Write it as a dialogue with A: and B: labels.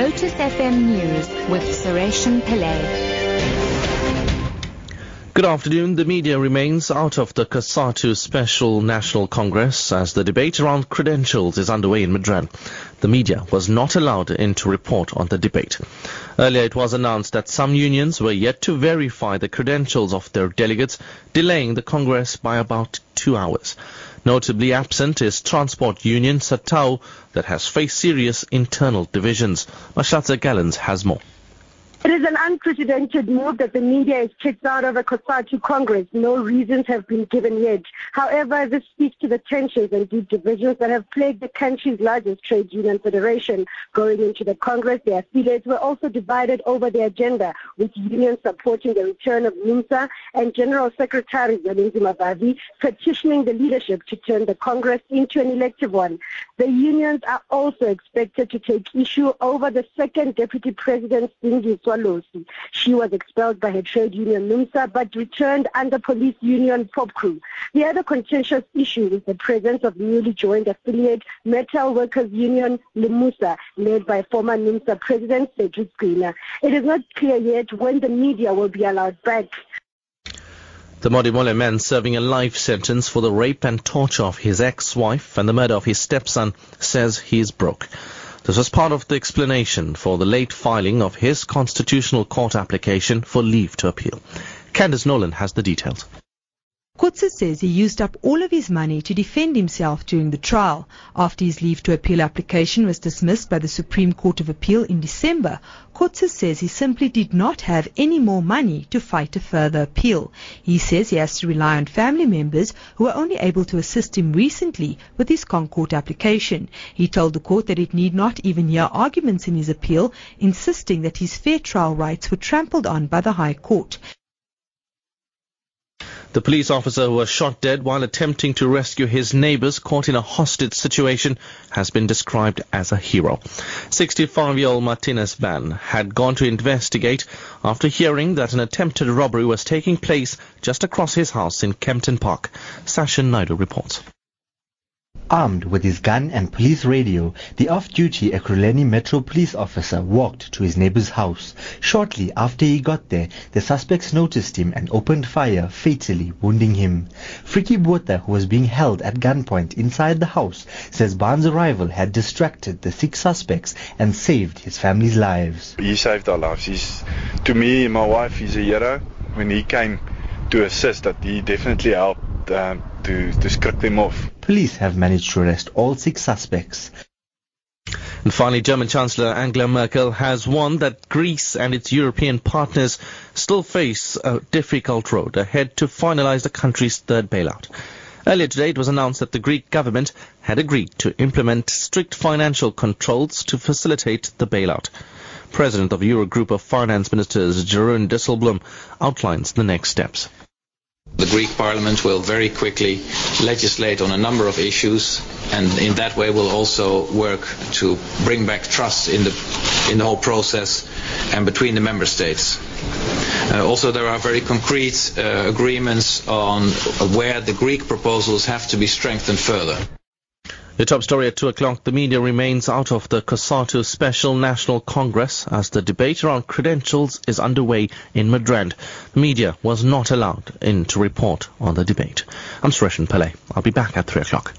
A: Lotus FM News with Sureshan Pillay.
B: Good afternoon. The media remains out of the COSATU Special National Congress as the debate around credentials is underway in Midrand. The media was not allowed in to report on the debate. Earlier it was announced that some unions were yet to verify the credentials of their delegates, delaying the Congress by about two hours. Notably absent is Transport Union SATAWU that has faced serious internal divisions. Mashatsa Gallons has more.
C: It is an unprecedented move that the media is kicked out of a COSATU Congress. No reasons have been given yet. However, this speaks to the tensions and deep divisions that have plagued the country's largest trade union federation. Going into the Congress, the affiliates were also divided over the agenda, with unions supporting the return of NUMSA and General Secretary Zwelinzima Vavi petitioning the leadership to turn the Congress into an elective one. The unions are also expected to take issue over the second Deputy President, Swalosi. She was expelled by her trade union NUMSA but returned under police union POPCRU. The other contentious issue is the presence of newly joined affiliate Metal Workers Union Limusa, led by former NUMSA President Cedric Gina. It is not clear yet when the media will be allowed back.
B: The Modimolle man serving a life sentence for the rape and torture of his ex-wife and the murder of his stepson says he is broke. This was part of the explanation for the late filing of his constitutional court application for leave to appeal. Candice Nolan has the details.
D: Kotzé says he used up all of his money to defend himself during the trial. After his leave to appeal application was dismissed by the Supreme Court of Appeal in December, Kotzé says he simply did not have any more money to fight a further appeal. He says he has to rely on family members who were only able to assist him recently with his ConCourt application. He told the court that it need not even hear arguments in his appeal, insisting that his fair trial rights were trampled on by the High Court.
B: The police officer who was shot dead while attempting to rescue his neighbors caught in a hostage situation has been described as a hero. 65-year-old Martinez Ban had gone to investigate after hearing that an attempted robbery was taking place just across his house in Kempton Park. Sasha Naidu reports.
E: Armed with his gun and police radio, the off-duty Ekurhuleni Metro police officer walked to his neighbor's house. Shortly after he got there, the suspects noticed him and opened fire, fatally wounding him. Frikkie Botha, who was being held at gunpoint inside the house, says Ban's arrival had distracted the six suspects and saved his family's lives.
F: He saved our lives. He's, to me, my wife, he's a hero. When he came to assist, that he definitely helped uh, to, to skrik them off.
E: Police have managed to arrest all six suspects.
B: And finally, German Chancellor Angela Merkel has warned that Greece and its European partners still face a difficult road ahead to finalize the country's third bailout. Earlier today, it was announced that the Greek government had agreed to implement strict financial controls to facilitate the bailout. President of Eurogroup of Finance Ministers, Jeroen Dijsselbloem, outlines the next steps.
G: The Greek Parliament will very quickly legislate on a number of issues, and in that way will also work to bring back trust in the in the whole process and between the member states. Uh, also, there are very concrete uh, agreements on where the Greek proposals have to be strengthened further.
B: The top story at 2 o'clock, the media remains out of the COSATU Special National Congress as the debate around credentials is underway in Midrand. The media was not allowed in to report on the debate. I'm Sureshan Pillay. I'll be back at 3 o'clock.